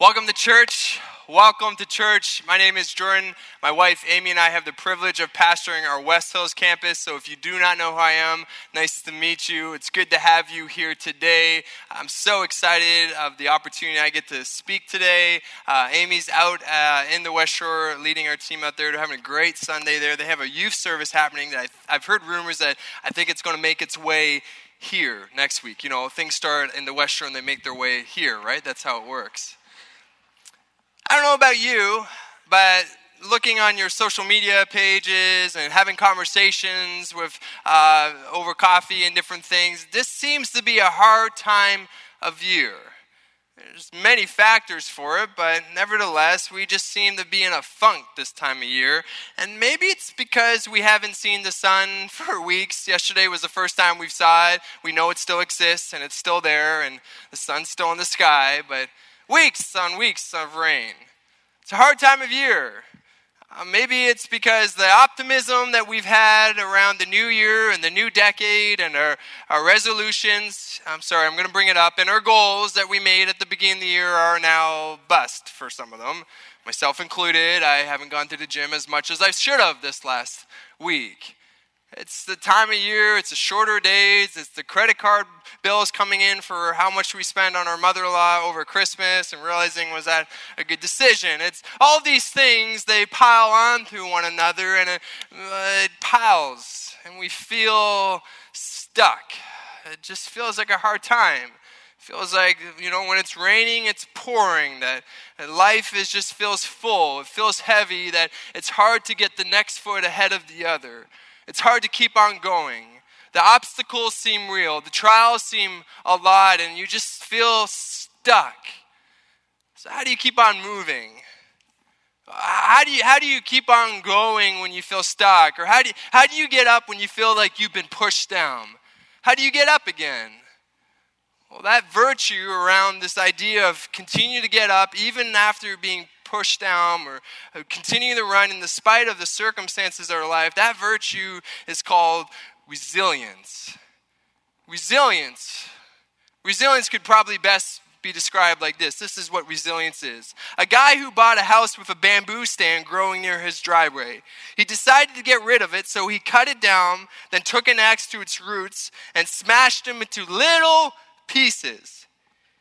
Welcome to church. Welcome to church. My name is Jordan. My wife Amy and I have the privilege of pastoring our West Hills campus. So if you do not know who I am, nice to meet you. It's good to have you here today. I'm so excited of the opportunity I get to speak today. Uh, Amy's out uh, in the West Shore leading our team out there. They're having a great Sunday there. They have a youth service happening that I, I've heard rumors that I think it's going to make its way here next week. You know, things start in the West Shore and they make their way here, right? That's how it works. I don't know about you, but looking on your social media pages and having conversations with uh, over coffee and different things, this seems to be a hard time of year. There's many factors for it, but nevertheless, we just seem to be in a funk this time of year. And maybe it's because we haven't seen the sun for weeks. Yesterday was the first time we've saw it. We know it still exists and it's still there and the sun's still in the sky, but weeks on weeks of rain. It's a hard time of year. Uh, maybe it's because the optimism that we've had around the new year and the new decade and our, our resolutions, I'm sorry, I'm going to bring it up, and our goals that we made at the beginning of the year are now bust for some of them, myself included. I haven't gone to the gym as much as I should have this last week. It's the time of year, it's the shorter days, it's the credit card bills coming in for how much we spend on our mother in law over Christmas and realizing was that a good decision. It's all these things, they pile onto one another and it, uh, it piles and we feel stuck. It just feels like a hard time. Feels like, you know, when it's raining, it's pouring, that life is just feels full, it feels heavy, that it's hard to get the next foot ahead of the other. It's hard to keep on going. The obstacles seem real, the trials seem a lot, and you just feel stuck. So, how do you keep on moving? How do you, how do you keep on going when you feel stuck? Or how do, you, how do you get up when you feel like you've been pushed down? How do you get up again? Well, that virtue around this idea of continue to get up even after being pushed down or uh, continue to run in the spite of the circumstances of our life, that virtue is called resilience. Resilience. Resilience could probably best be described like this. This is what resilience is. A guy who bought a house with a bamboo stand growing near his driveway. He decided to get rid of it, so he cut it down, then took an axe to its roots and smashed them into little pieces.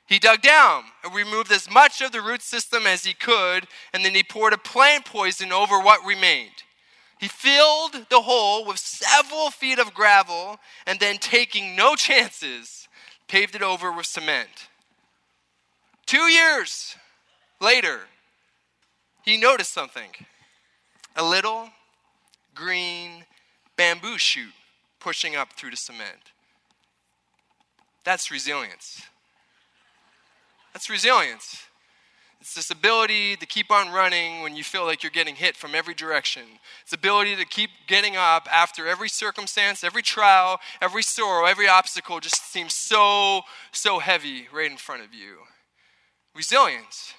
He dug down and removed as much of the root system as he could, and then he poured a plant poison over what remained. He filled the hole with several feet of gravel, and then, taking no chances, paved it over with cement. Two years later, he noticed something a little green bamboo shoot pushing up through the cement. That's resilience. That's resilience. It's this ability to keep on running when you feel like you're getting hit from every direction. It's ability to keep getting up after every circumstance, every trial, every sorrow, every obstacle just seems so, so heavy right in front of you. Resilience.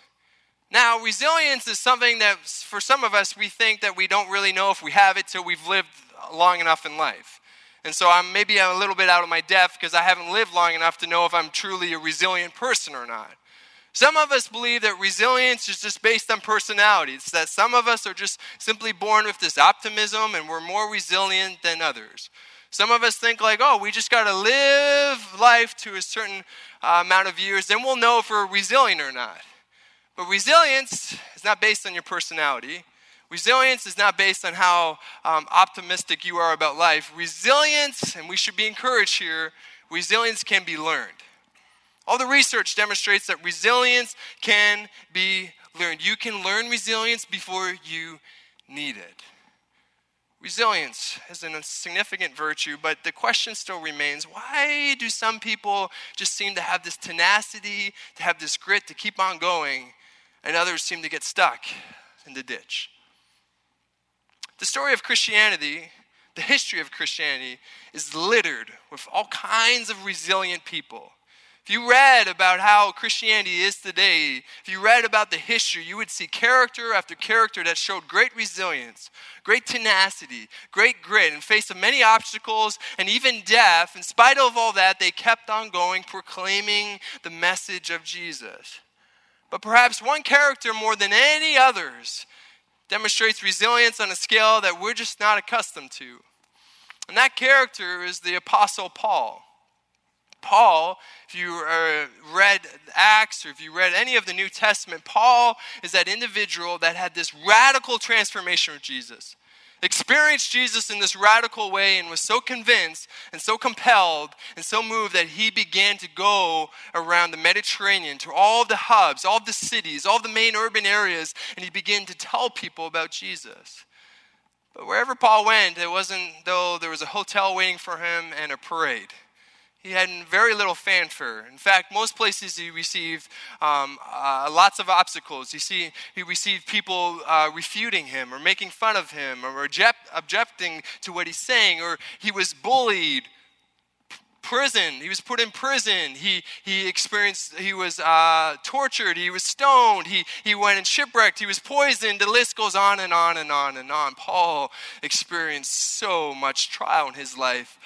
Now, resilience is something that for some of us, we think that we don't really know if we have it till we've lived long enough in life. And so I'm maybe I'm a little bit out of my depth because I haven't lived long enough to know if I'm truly a resilient person or not. Some of us believe that resilience is just based on personality. It's that some of us are just simply born with this optimism and we're more resilient than others. Some of us think, like, oh, we just got to live life to a certain uh, amount of years, then we'll know if we're resilient or not. But resilience is not based on your personality. Resilience is not based on how um, optimistic you are about life. Resilience, and we should be encouraged here, resilience can be learned. All the research demonstrates that resilience can be learned. You can learn resilience before you need it. Resilience is a significant virtue, but the question still remains why do some people just seem to have this tenacity, to have this grit to keep on going, and others seem to get stuck in the ditch? The story of Christianity, the history of Christianity, is littered with all kinds of resilient people if you read about how Christianity is today, if you read about the history, you would see character after character that showed great resilience, great tenacity, great grit, in face of many obstacles and even death. In spite of all that, they kept on going, proclaiming the message of Jesus. But perhaps one character more than any others demonstrates resilience on a scale that we're just not accustomed to. And that character is the Apostle Paul. Paul, if you uh, read Acts or if you read any of the New Testament, Paul is that individual that had this radical transformation with Jesus experienced Jesus in this radical way and was so convinced and so compelled and so moved that he began to go around the Mediterranean to all the hubs, all the cities, all the main urban areas, and he began to tell people about Jesus. But wherever Paul went, it wasn't though there was a hotel waiting for him and a parade he had very little fanfare. In fact, most places he received um, uh, lots of obstacles. You see, he received people uh, refuting him or making fun of him or objecting to what he's saying, or he was bullied. Prison. He was put in prison. He, he experienced, he was uh, tortured. He was stoned. He, he went and shipwrecked. He was poisoned. The list goes on and on and on and on. Paul experienced so much trial in his life.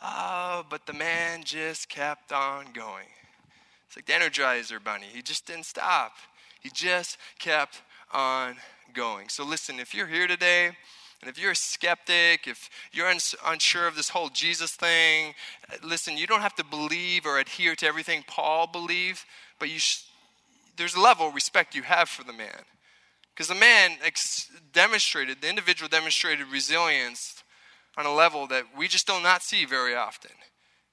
Oh, but the man just kept on going. It's like the Energizer Bunny. He just didn't stop. He just kept on going. So listen, if you're here today, and if you're a skeptic, if you're uns- unsure of this whole Jesus thing, listen, you don't have to believe or adhere to everything Paul believed, but you sh- there's a level of respect you have for the man. Because the man ex- demonstrated, the individual demonstrated resilience on a level that we just do not see very often.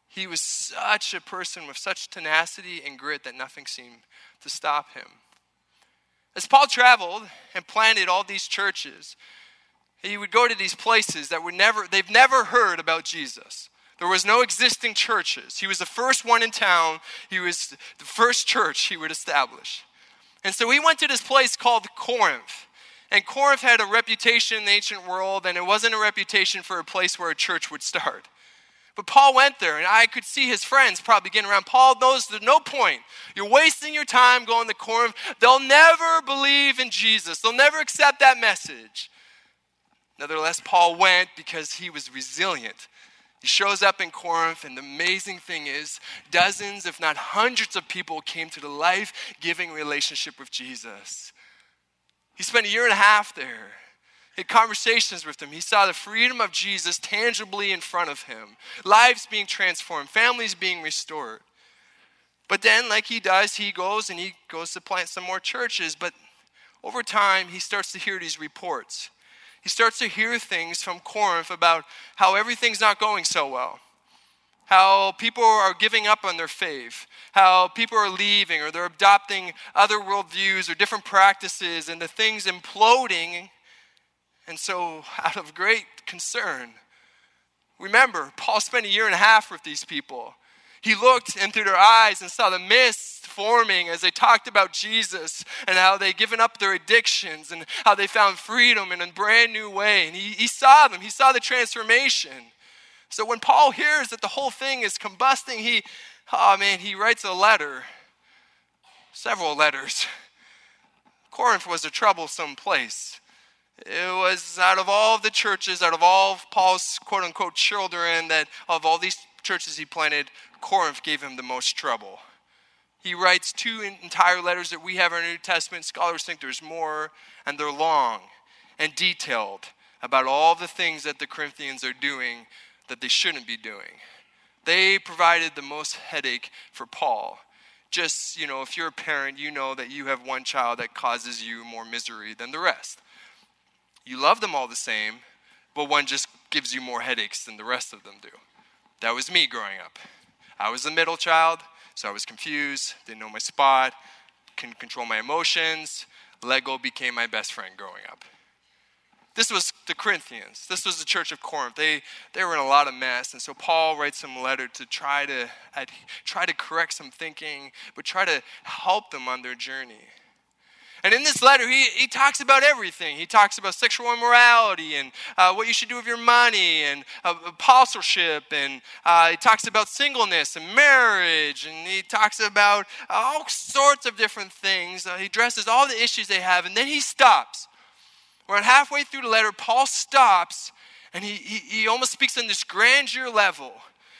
He was such a person with such tenacity and grit that nothing seemed to stop him. As Paul traveled and planted all these churches, he would go to these places that were never they've never heard about Jesus. There was no existing churches. He was the first one in town. He was the first church he would establish. And so he went to this place called Corinth. And Corinth had a reputation in the ancient world, and it wasn't a reputation for a place where a church would start. But Paul went there, and I could see his friends probably getting around. Paul knows there's no point. You're wasting your time going to Corinth. They'll never believe in Jesus, they'll never accept that message. Nevertheless, Paul went because he was resilient. He shows up in Corinth, and the amazing thing is, dozens, if not hundreds, of people came to the life giving relationship with Jesus. He spent a year and a half there. He had conversations with them. He saw the freedom of Jesus tangibly in front of him, lives being transformed, families being restored. But then, like he does, he goes and he goes to plant some more churches. But over time, he starts to hear these reports. He starts to hear things from Corinth about how everything's not going so well how people are giving up on their faith, how people are leaving or they're adopting other worldviews or different practices, and the things imploding. And so, out of great concern, remember, Paul spent a year and a half with these people. He looked into their eyes and saw the mist forming as they talked about Jesus and how they'd given up their addictions and how they found freedom in a brand new way. And he, he saw them, he saw the transformation. So when Paul hears that the whole thing is combusting, he, oh man, he writes a letter, several letters. Corinth was a troublesome place. It was out of all of the churches, out of all of Paul's quote unquote children, that of all these churches he planted, Corinth gave him the most trouble. He writes two entire letters that we have in our New Testament. Scholars think there's more, and they're long and detailed about all the things that the Corinthians are doing that they shouldn't be doing. They provided the most headache for Paul. Just, you know, if you're a parent, you know that you have one child that causes you more misery than the rest. You love them all the same, but one just gives you more headaches than the rest of them do. That was me growing up. I was the middle child, so I was confused, didn't know my spot, couldn't control my emotions. Lego became my best friend growing up. This was the Corinthians. This was the church of Corinth. They, they were in a lot of mess. And so Paul writes some letter to try to, try to correct some thinking, but try to help them on their journey. And in this letter, he, he talks about everything. He talks about sexual immorality and uh, what you should do with your money and uh, apostleship. And uh, he talks about singleness and marriage. And he talks about all sorts of different things. Uh, he addresses all the issues they have. And then he stops Around halfway through the letter, Paul stops and he, he, he almost speaks on this grandeur level.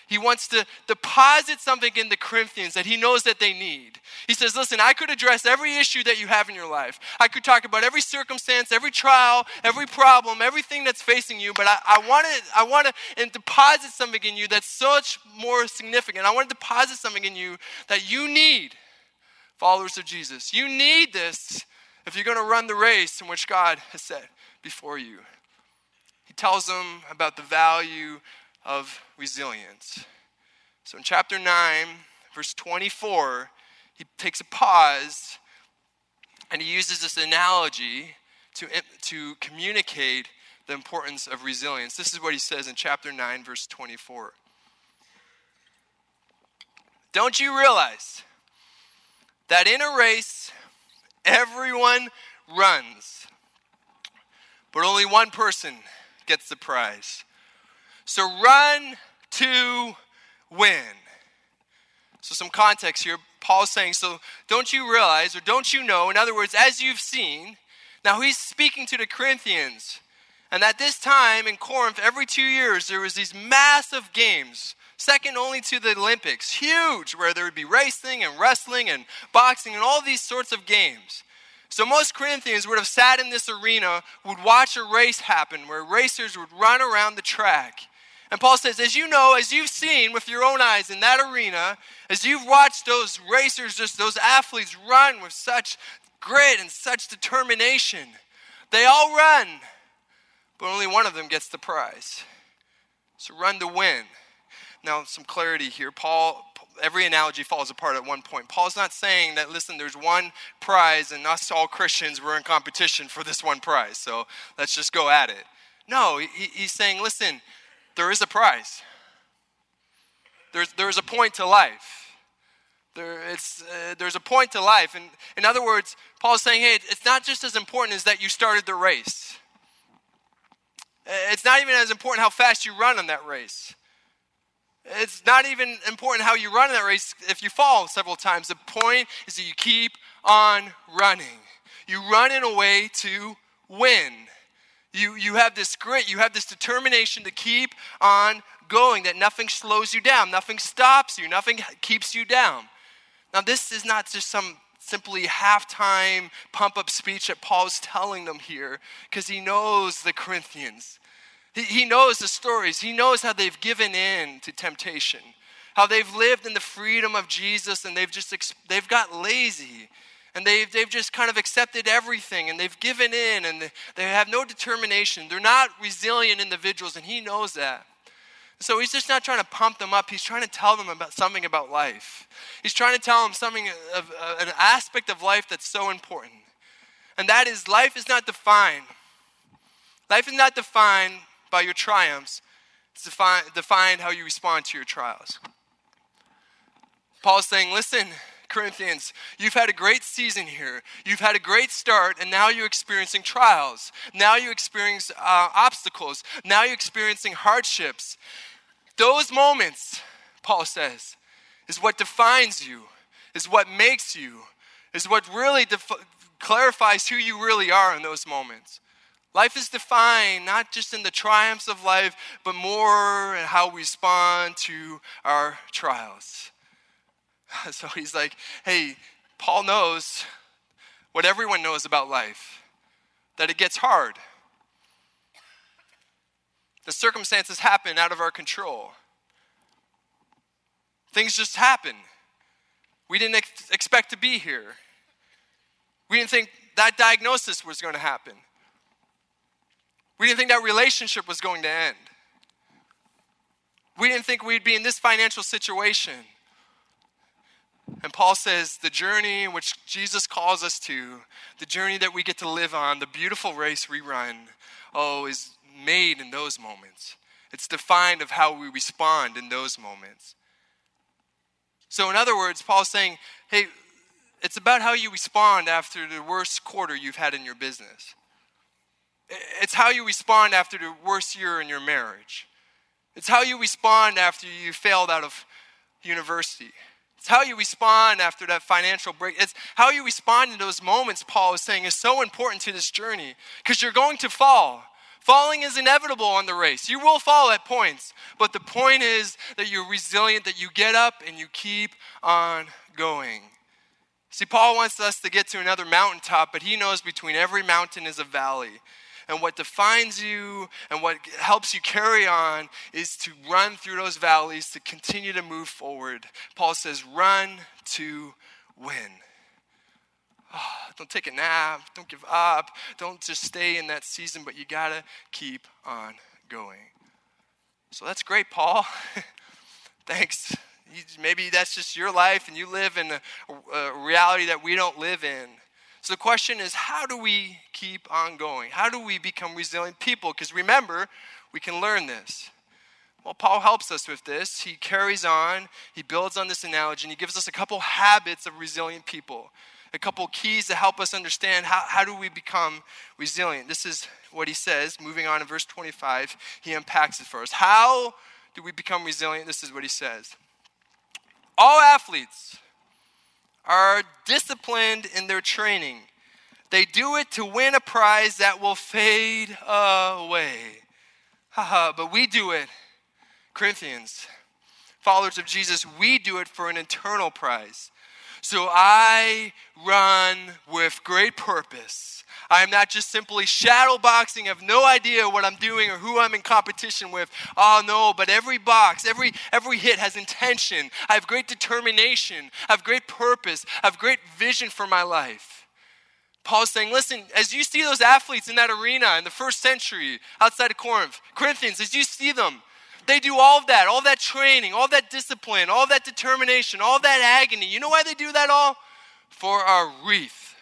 He wants to deposit something in the Corinthians that he knows that they need. He says, Listen, I could address every issue that you have in your life. I could talk about every circumstance, every trial, every problem, everything that's facing you, but I, I want to I wanna, deposit something in you that's so much more significant. I want to deposit something in you that you need, followers of Jesus. You need this if you're going to run the race in which God has set before you. He tells them about the value of resilience. So in chapter 9, verse 24, he takes a pause and he uses this analogy to, to communicate the importance of resilience. This is what he says in chapter 9, verse 24. Don't you realize that in a race, everyone runs, but only one person gets the prize? So run to win. So, some context here. Paul's saying, So don't you realize, or don't you know, in other words, as you've seen, now he's speaking to the Corinthians. And at this time in Corinth, every two years, there was these massive games, second only to the Olympics, huge, where there would be racing and wrestling and boxing and all these sorts of games. So most Corinthians would have sat in this arena, would watch a race happen where racers would run around the track. And Paul says, as you know, as you've seen with your own eyes in that arena, as you've watched those racers, just those athletes run with such grit and such determination, they all run, but only one of them gets the prize. So run to win. Now, some clarity here. Paul, every analogy falls apart at one point. Paul's not saying that, listen, there's one prize and us all Christians, we're in competition for this one prize. So let's just go at it. No, he, he's saying, listen, there is a prize. There's, there's a point to life. There, it's, uh, there's a point to life. And in other words, Paul's saying, hey, it's not just as important as that you started the race. It's not even as important how fast you run on that race. It's not even important how you run in that race if you fall several times. The point is that you keep on running. You run in a way to win. You, you have this grit, you have this determination to keep on going, that nothing slows you down, nothing stops you, nothing keeps you down. Now, this is not just some simply halftime pump up speech that Paul's telling them here, because he knows the Corinthians. He, knows the stories, he knows how they've given in to temptation, how they've lived in the freedom of Jesus and they've just they've got lazy and they've, they've just kind of accepted everything and they've given in and they have no determination. They're not resilient individuals, and he knows that. So he's just not trying to pump them up. He's trying to tell them about something about life. He's trying to tell them something of uh, an aspect of life that's so important. And that is life is not defined. Life is not defined by your triumphs. It's defined, defined how you respond to your trials. Paul's saying, listen, Corinthians, you've had a great season here. You've had a great start, and now you're experiencing trials. Now you experience uh, obstacles. Now you're experiencing hardships. Those moments, Paul says, is what defines you, is what makes you, is what really def- clarifies who you really are in those moments. Life is defined not just in the triumphs of life, but more in how we respond to our trials. So he's like, hey, Paul knows what everyone knows about life that it gets hard. The circumstances happen out of our control. Things just happen. We didn't ex- expect to be here. We didn't think that diagnosis was going to happen. We didn't think that relationship was going to end. We didn't think we'd be in this financial situation. And Paul says the journey which Jesus calls us to, the journey that we get to live on, the beautiful race we run, oh, is made in those moments. It's defined of how we respond in those moments. So, in other words, Paul's saying, hey, it's about how you respond after the worst quarter you've had in your business. It's how you respond after the worst year in your marriage. It's how you respond after you failed out of university. It's how you respond after that financial break. It's how you respond in those moments, Paul is saying, is so important to this journey because you're going to fall. Falling is inevitable on the race. You will fall at points, but the point is that you're resilient, that you get up and you keep on going. See, Paul wants us to get to another mountaintop, but he knows between every mountain is a valley. And what defines you and what helps you carry on is to run through those valleys, to continue to move forward. Paul says, run to win. Oh, don't take a nap. Don't give up. Don't just stay in that season, but you got to keep on going. So that's great, Paul. Thanks. Maybe that's just your life and you live in a, a reality that we don't live in. So the question is how do we keep on going? How do we become resilient people? Because remember, we can learn this. Well, Paul helps us with this. He carries on, he builds on this analogy, and he gives us a couple habits of resilient people a couple keys to help us understand how, how do we become resilient. This is what he says, moving on in verse 25. He unpacks it for us. How do we become resilient? This is what he says. All athletes are disciplined in their training. They do it to win a prize that will fade away. Haha, but we do it, Corinthians, followers of Jesus, we do it for an eternal prize. So I run with great purpose. I am not just simply shadow boxing, have no idea what I'm doing or who I'm in competition with. Oh no, but every box, every every hit has intention. I have great determination, I have great purpose, I have great vision for my life. Paul's saying, listen, as you see those athletes in that arena in the first century outside of Corinth, Corinthians, as you see them, they do all of that, all that training, all that discipline, all that determination, all that agony. You know why they do that all? For our wreath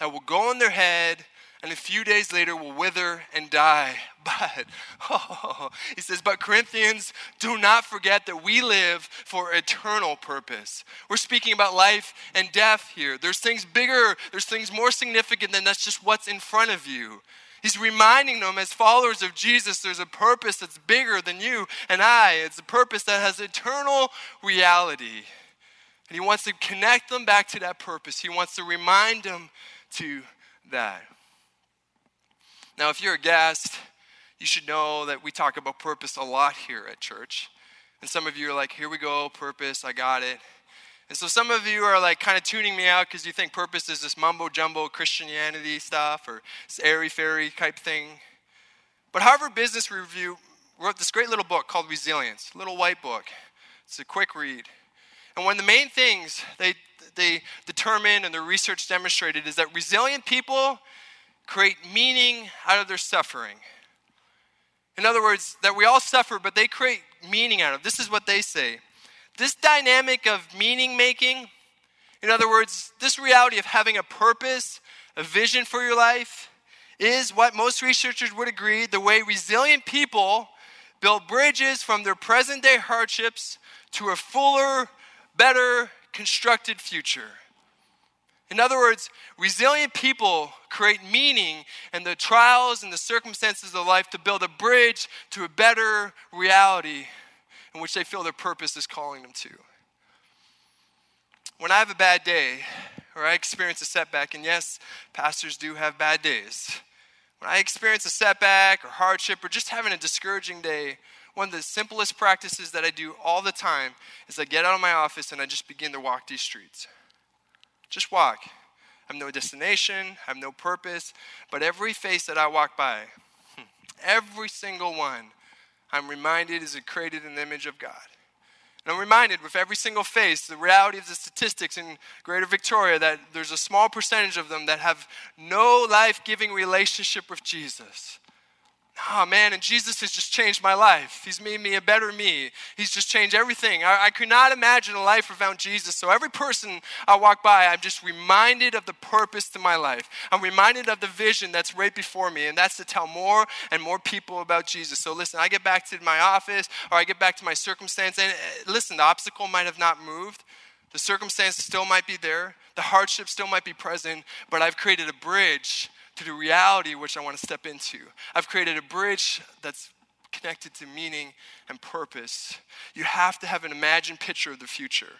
that will go on their head and a few days later will wither and die. But, oh, he says, but Corinthians, do not forget that we live for eternal purpose. We're speaking about life and death here. There's things bigger, there's things more significant than that's just what's in front of you. He's reminding them as followers of Jesus, there's a purpose that's bigger than you and I. It's a purpose that has eternal reality. And he wants to connect them back to that purpose. He wants to remind them to that. Now, if you're a guest, you should know that we talk about purpose a lot here at church. And some of you are like, here we go, purpose, I got it. And so some of you are like kind of tuning me out because you think purpose is this mumbo jumbo Christianity stuff or this airy fairy type thing. But Harvard Business Review wrote this great little book called Resilience, little white book. It's a quick read. And one of the main things they, they determined and their research demonstrated is that resilient people create meaning out of their suffering. In other words, that we all suffer, but they create meaning out of. This is what they say. This dynamic of meaning making, in other words, this reality of having a purpose, a vision for your life, is what most researchers would agree the way resilient people build bridges from their present day hardships to a fuller, better constructed future. In other words, resilient people create meaning in the trials and the circumstances of life to build a bridge to a better reality in which they feel their purpose is calling them to. When I have a bad day or I experience a setback, and yes, pastors do have bad days. When I experience a setback or hardship or just having a discouraging day, one of the simplest practices that I do all the time is I get out of my office and I just begin to walk these streets. Just walk. I have no destination, I have no purpose, but every face that I walk by, hmm, every single one, I'm reminded is created in the image of God. And I'm reminded with every single face, the reality of the statistics in Greater Victoria, that there's a small percentage of them that have no life giving relationship with Jesus oh man, and Jesus has just changed my life. He's made me a better me. He's just changed everything. I, I, could not imagine a life without Jesus. So every person I walk by, I'm just reminded of the purpose to my life. I'm reminded of the vision that's right before me, and that's to tell more and more people about Jesus. So listen, I get back to my office or I get back to my circumstance, and uh, listen, the obstacle might have not moved. The circumstance still might be there. The hardship still might be present, but I've created a bridge to the reality which I want to step into. I've created a bridge that's connected to meaning and purpose. You have to have an imagined picture of the future.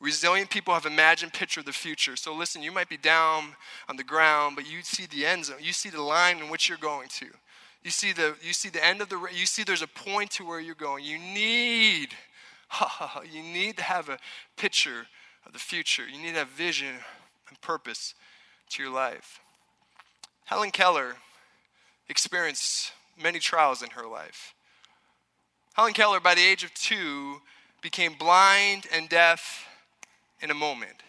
Resilient people have imagined picture of the future. So listen, you might be down on the ground, but you see the end zone. You see the line in which you're going to. You see the you see the end of the you see there's a point to where you're going. You need you need to have a picture of the future. You need to have vision and purpose to your life. Helen Keller experienced many trials in her life. Helen Keller, by the age of two, became blind and deaf in a moment.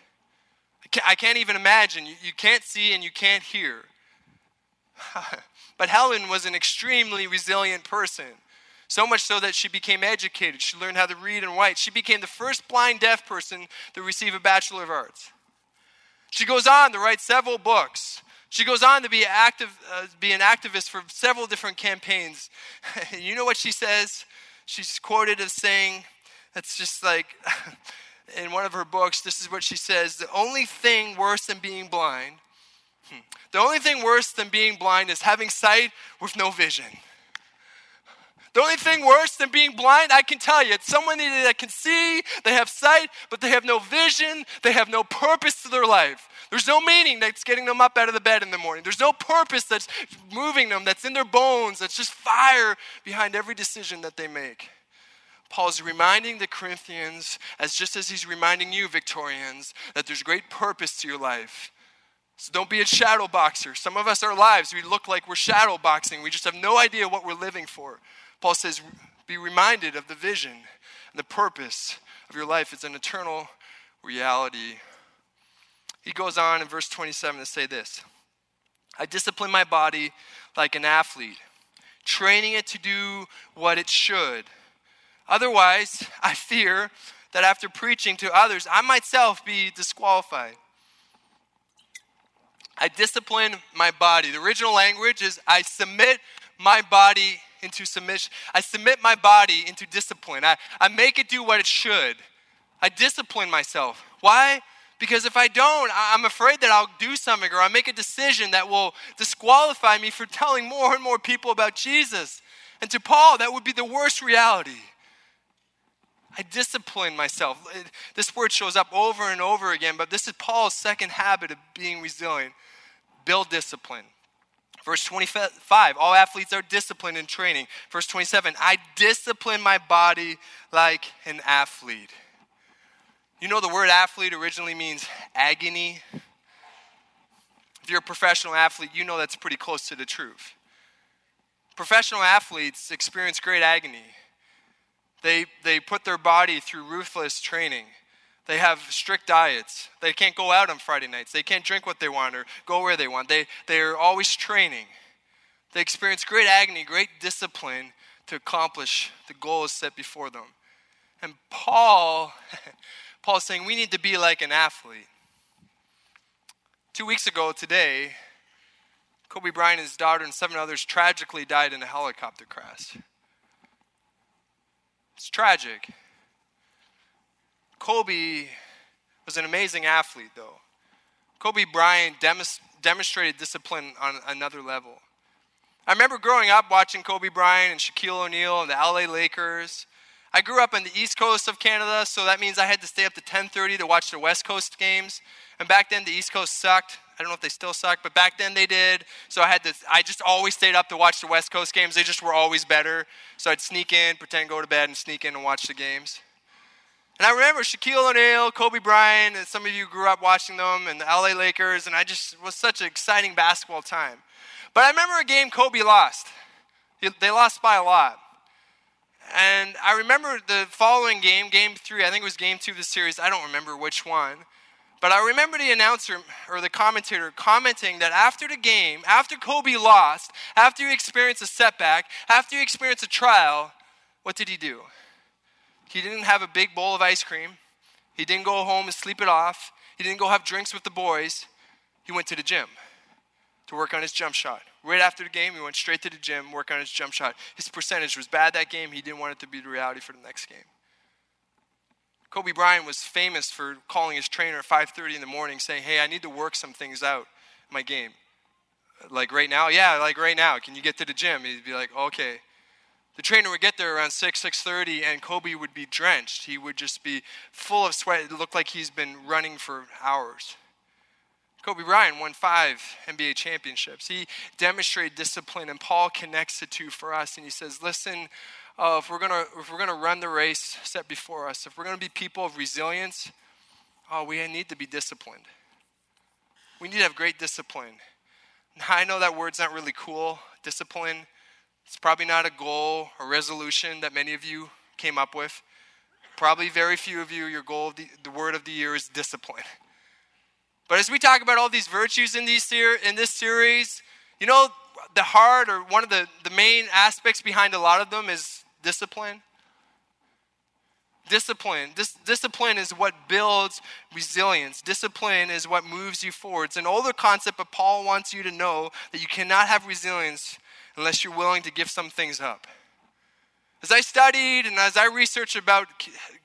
I can't even imagine. You can't see and you can't hear. but Helen was an extremely resilient person. So much so that she became educated. She learned how to read and write. She became the first blind deaf person to receive a Bachelor of Arts. She goes on to write several books. She goes on to be, active, uh, be an activist for several different campaigns. you know what she says? She's quoted as saying, that's just like, in one of her books, this is what she says The only thing worse than being blind, hmm, the only thing worse than being blind is having sight with no vision. The only thing worse than being blind, I can tell you, it's someone that can see, they have sight, but they have no vision, they have no purpose to their life. There's no meaning that's getting them up out of the bed in the morning. There's no purpose that's moving them, that's in their bones, that's just fire behind every decision that they make. Paul's reminding the Corinthians, as just as he's reminding you, Victorians, that there's great purpose to your life. So don't be a shadow boxer. Some of us, our lives, we look like we're shadow boxing. We just have no idea what we're living for. Paul says, be reminded of the vision and the purpose of your life. It's an eternal reality. He goes on in verse 27 to say this I discipline my body like an athlete, training it to do what it should. Otherwise, I fear that after preaching to others, I myself be disqualified. I discipline my body. The original language is I submit my body into submission. I submit my body into discipline. I, I make it do what it should. I discipline myself. Why? Because if I don't, I'm afraid that I'll do something or I'll make a decision that will disqualify me for telling more and more people about Jesus. And to Paul, that would be the worst reality. I discipline myself. This word shows up over and over again, but this is Paul's second habit of being resilient build discipline. Verse 25, all athletes are disciplined in training. Verse 27, I discipline my body like an athlete. You know, the word athlete originally means agony. If you're a professional athlete, you know that's pretty close to the truth. Professional athletes experience great agony. They, they put their body through ruthless training. They have strict diets. They can't go out on Friday nights. They can't drink what they want or go where they want. They, they're always training. They experience great agony, great discipline to accomplish the goals set before them. And Paul, Paul's saying we need to be like an athlete. Two weeks ago today, Kobe Bryant, his daughter, and seven others tragically died in a helicopter crash. It's tragic. Kobe was an amazing athlete, though. Kobe Bryant demonstrated discipline on another level. I remember growing up watching Kobe Bryant and Shaquille O'Neal and the LA Lakers. I grew up on the east coast of Canada, so that means I had to stay up to 10:30 to watch the West Coast games. And back then, the East Coast sucked. I don't know if they still suck, but back then they did. So I had to. I just always stayed up to watch the West Coast games. They just were always better. So I'd sneak in, pretend go to bed, and sneak in and watch the games. And I remember Shaquille O'Neal, Kobe Bryant, and some of you grew up watching them, and the LA Lakers, and I just was such an exciting basketball time. But I remember a game Kobe lost. They lost by a lot. And I remember the following game, game three, I think it was game two of the series, I don't remember which one. But I remember the announcer or the commentator commenting that after the game, after Kobe lost, after he experienced a setback, after he experienced a trial, what did he do? He didn't have a big bowl of ice cream. He didn't go home and sleep it off. He didn't go have drinks with the boys. He went to the gym to work on his jump shot. Right after the game, he went straight to the gym, work on his jump shot. His percentage was bad that game. He didn't want it to be the reality for the next game. Kobe Bryant was famous for calling his trainer at 5:30 in the morning saying, "Hey, I need to work some things out in my game." Like right now? Yeah, like right now. Can you get to the gym? He'd be like, "Okay." The trainer would get there around 6, 6.30, and Kobe would be drenched. He would just be full of sweat. It looked like he's been running for hours. Kobe Bryant won five NBA championships. He demonstrated discipline, and Paul connects the two for us. And he says, Listen, uh, if we're gonna if we're gonna run the race set before us, if we're gonna be people of resilience, oh, we need to be disciplined. We need to have great discipline. I know that word's not really cool, discipline. It's probably not a goal or resolution that many of you came up with. Probably very few of you, your goal the, the word of the year is discipline. But as we talk about all these virtues in, these ser- in this series, you know, the heart or one of the, the main aspects behind a lot of them is discipline. Discipline. Dis- discipline is what builds resilience. Discipline is what moves you forward. It's an older concept, but Paul wants you to know that you cannot have resilience unless you're willing to give some things up. As I studied and as I researched about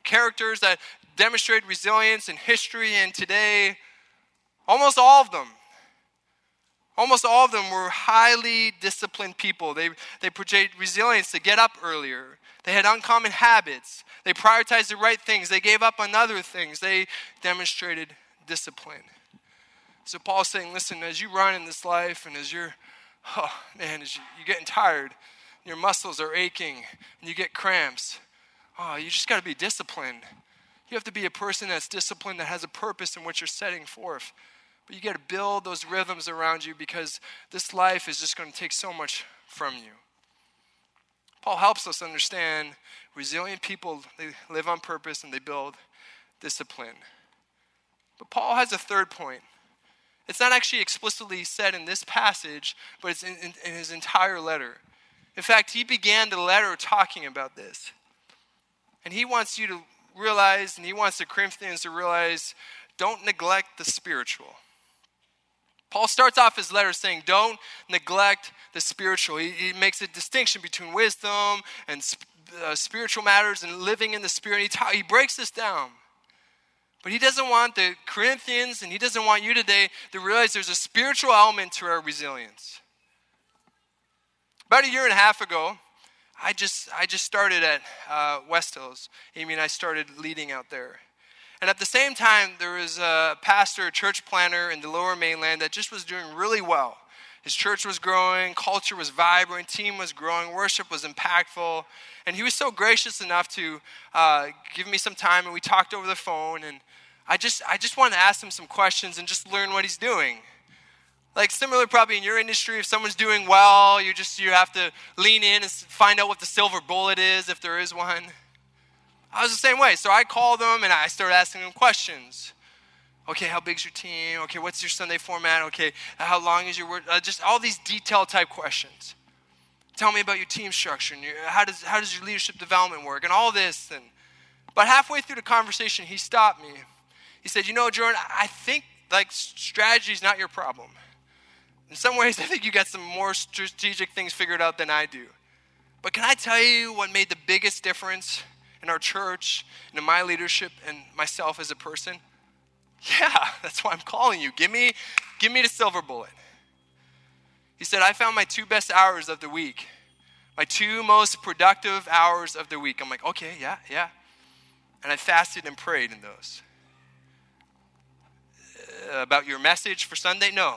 characters that demonstrate resilience in history and today, almost all of them, almost all of them were highly disciplined people. They, they projected resilience to get up earlier. They had uncommon habits. They prioritized the right things. They gave up on other things. They demonstrated discipline. So Paul's saying, listen, as you run in this life and as you're, oh man, as you, you're getting tired, your muscles are aching, and you get cramps. Oh, you just got to be disciplined. You have to be a person that's disciplined, that has a purpose in what you're setting forth. But you got to build those rhythms around you because this life is just going to take so much from you. Paul helps us understand resilient people, they live on purpose and they build discipline. But Paul has a third point. It's not actually explicitly said in this passage, but it's in, in, in his entire letter. In fact, he began the letter talking about this. And he wants you to realize, and he wants the Corinthians to realize, don't neglect the spiritual. Paul starts off his letter saying, Don't neglect the spiritual. He, he makes a distinction between wisdom and uh, spiritual matters and living in the spirit. He, ta- he breaks this down. But he doesn't want the Corinthians and he doesn't want you today to realize there's a spiritual element to our resilience. About a year and a half ago, I just, I just started at uh, West Hills. Amy and I started leading out there. And at the same time, there was a pastor, a church planter in the lower mainland that just was doing really well. His church was growing, culture was vibrant, team was growing, worship was impactful. And he was so gracious enough to uh, give me some time, and we talked over the phone. And I just, I just wanted to ask him some questions and just learn what he's doing. Like similar probably in your industry, if someone's doing well, you just you have to lean in and find out what the silver bullet is if there is one. I was the same way. So I called them and I started asking them questions. Okay, how big's your team? Okay, what's your Sunday format? Okay, how long is your work? Uh, just all these detail type questions. Tell me about your team structure and your, how does how does your leadership development work and all this. And but halfway through the conversation, he stopped me. He said, "You know, Jordan, I think like strategy is not your problem." In some ways, I think you got some more strategic things figured out than I do. But can I tell you what made the biggest difference in our church and in my leadership and myself as a person? Yeah, that's why I'm calling you. Give me, give me the silver bullet. He said, I found my two best hours of the week, my two most productive hours of the week. I'm like, okay, yeah, yeah. And I fasted and prayed in those. Uh, about your message for Sunday? No.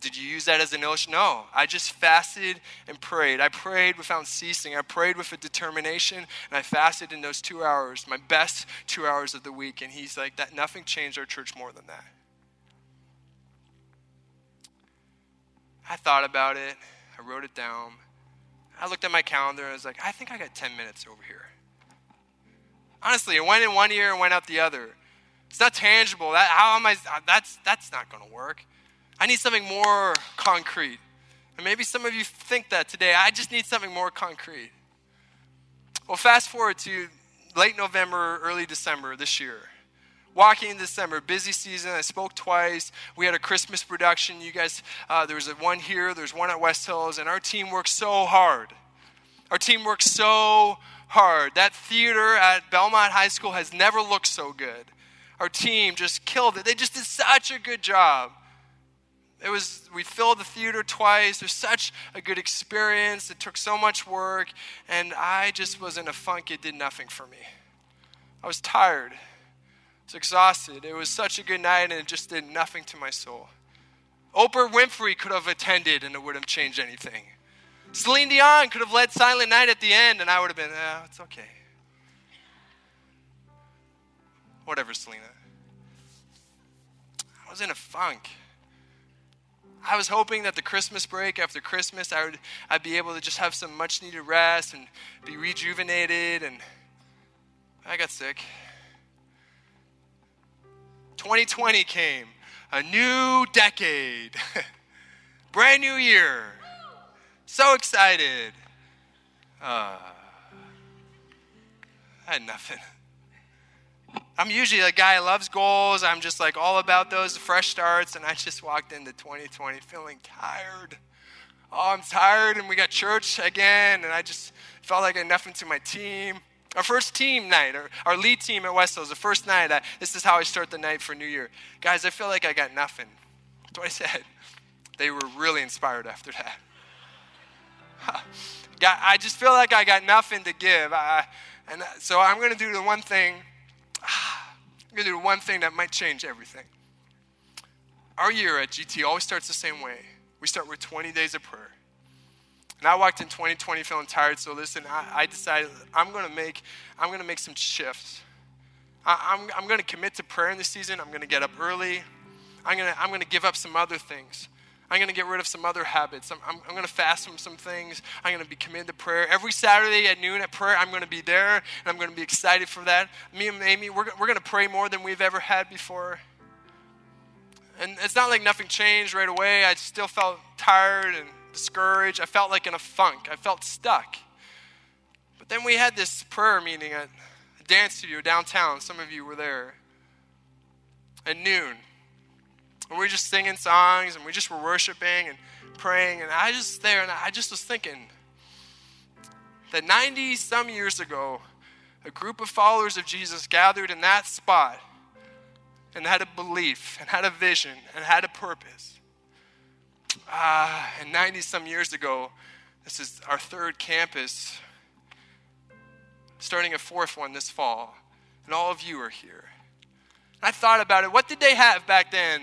Did you use that as an illustration? No. I just fasted and prayed. I prayed without ceasing. I prayed with a determination, and I fasted in those two hours, my best two hours of the week. And he's like, that nothing changed our church more than that. I thought about it. I wrote it down. I looked at my calendar and I was like, I think I got 10 minutes over here. Honestly, it went in one ear and went out the other. It's not tangible. That, how am I? That's, that's not going to work. I need something more concrete. And maybe some of you think that today. I just need something more concrete. Well, fast forward to late November, early December this year. Walking in December, busy season. I spoke twice. We had a Christmas production. You guys, uh, there was one here, there's one at West Hills, and our team worked so hard. Our team worked so hard. That theater at Belmont High School has never looked so good. Our team just killed it. They just did such a good job. It was we filled the theater twice. It was such a good experience. It took so much work, and I just was in a funk. It did nothing for me. I was tired. I was exhausted. It was such a good night, and it just did nothing to my soul. Oprah Winfrey could have attended, and it wouldn't have changed anything. Celine Dion could have led Silent Night at the end, and I would have been, oh, it's okay. Whatever, Selena. I was in a funk. I was hoping that the Christmas break after Christmas, I would I'd be able to just have some much needed rest and be rejuvenated and I got sick. 2020 came, a new decade, brand new year. So excited. Uh, I had nothing. I'm usually a guy who loves goals. I'm just like all about those fresh starts. And I just walked into 2020 feeling tired. Oh, I'm tired. And we got church again. And I just felt like I had nothing to my team. Our first team night, our, our lead team at West Hills, the first night, I, this is how I start the night for New Year. Guys, I feel like I got nothing. That's what I said. They were really inspired after that. I just feel like I got nothing to give. I, and uh, so I'm going to do the one thing I'm going to do one thing that might change everything. Our year at GT always starts the same way. We start with 20 days of prayer. And I walked in 2020 feeling tired, so listen, I, I decided I'm going to make, I'm going to make some shifts. I, I'm, I'm going to commit to prayer in this season. I'm going to get up early. I'm going to, I'm going to give up some other things. I'm going to get rid of some other habits. I'm, I'm, I'm going to fast from some things. I'm going to be committed to prayer. Every Saturday at noon at prayer, I'm going to be there, and I'm going to be excited for that. Me and Amy, we're, we're going to pray more than we've ever had before. And it's not like nothing changed right away. I still felt tired and discouraged. I felt like in a funk. I felt stuck. But then we had this prayer meeting at a dance studio downtown. Some of you were there. At noon. And we were just singing songs and we just were worshiping and praying. And I just there and I just was thinking that 90 some years ago, a group of followers of Jesus gathered in that spot and had a belief and had a vision and had a purpose. Ah, and 90 some years ago, this is our third campus, starting a fourth one this fall, and all of you are here. I thought about it. What did they have back then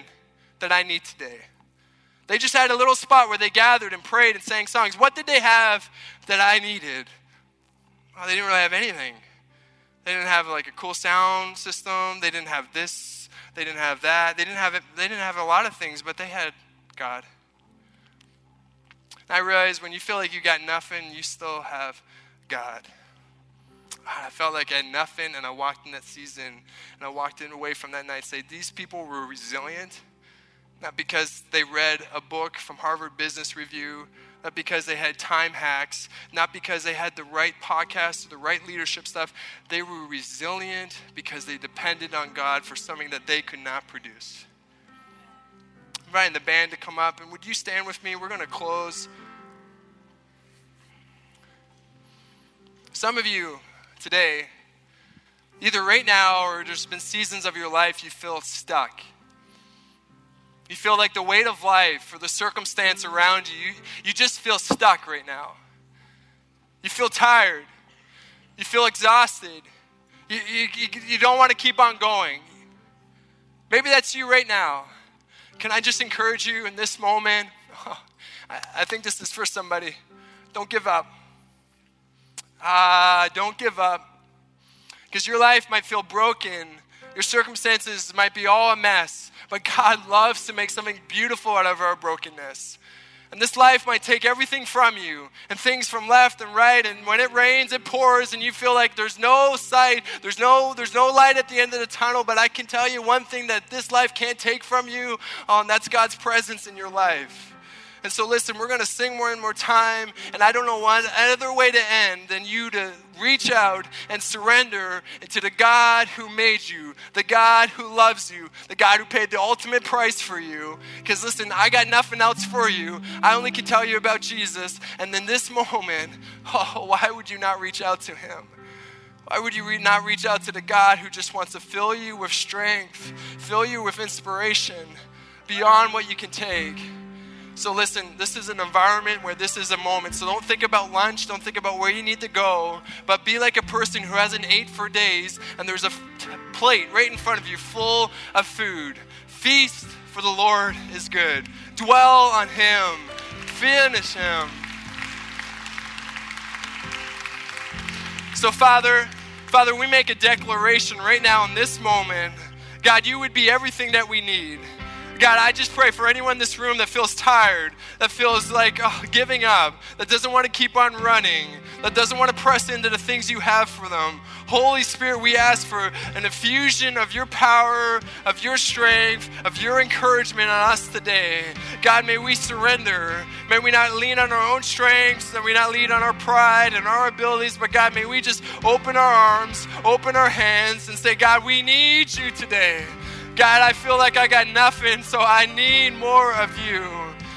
that I need today? They just had a little spot where they gathered and prayed and sang songs. What did they have that I needed? They didn't really have anything. They didn't have like a cool sound system. They didn't have this. They didn't have that. They didn't have it. They didn't have a lot of things, but they had God. And I realized when you feel like you got nothing, you still have God. I felt like I had nothing, and I walked in that season, and I walked in away from that night. Say these people were resilient not because they read a book from Harvard Business Review, not because they had time hacks, not because they had the right podcast or the right leadership stuff. They were resilient because they depended on God for something that they could not produce. I'm inviting the band to come up, and would you stand with me? We're going to close. Some of you today, either right now or there's been seasons of your life you feel stuck you feel like the weight of life or the circumstance around you, you, you just feel stuck right now. You feel tired. You feel exhausted. You, you, you don't want to keep on going. Maybe that's you right now. Can I just encourage you in this moment? Oh, I, I think this is for somebody. Don't give up. Ah, uh, don't give up. Because your life might feel broken. Your circumstances might be all a mess. But God loves to make something beautiful out of our brokenness. And this life might take everything from you and things from left and right. And when it rains, it pours, and you feel like there's no sight, there's no, there's no light at the end of the tunnel. But I can tell you one thing that this life can't take from you, um, that's God's presence in your life. And so, listen, we're going to sing more and more time. And I don't know one other way to end than you to reach out and surrender to the God who made you, the God who loves you, the God who paid the ultimate price for you. Because, listen, I got nothing else for you. I only can tell you about Jesus. And in this moment, oh, why would you not reach out to him? Why would you not reach out to the God who just wants to fill you with strength, fill you with inspiration beyond what you can take? So, listen, this is an environment where this is a moment. So, don't think about lunch, don't think about where you need to go, but be like a person who hasn't ate for days and there's a plate right in front of you full of food. Feast, for the Lord is good. Dwell on Him, finish Him. So, Father, Father, we make a declaration right now in this moment. God, you would be everything that we need. God, I just pray for anyone in this room that feels tired, that feels like oh, giving up, that doesn't want to keep on running, that doesn't want to press into the things you have for them. Holy Spirit, we ask for an infusion of your power, of your strength, of your encouragement on us today. God, may we surrender. May we not lean on our own strengths, may we not lean on our pride and our abilities, but God, may we just open our arms, open our hands, and say, God, we need you today. God, I feel like I got nothing, so I need more of you.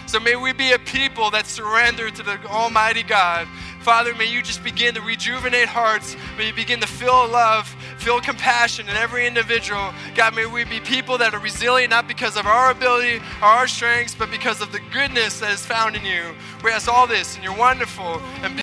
So may we be a people that surrender to the Almighty God. Father, may you just begin to rejuvenate hearts. May you begin to feel love, feel compassion in every individual. God, may we be people that are resilient not because of our ability our strengths, but because of the goodness that is found in you. We ask all this in your wonderful and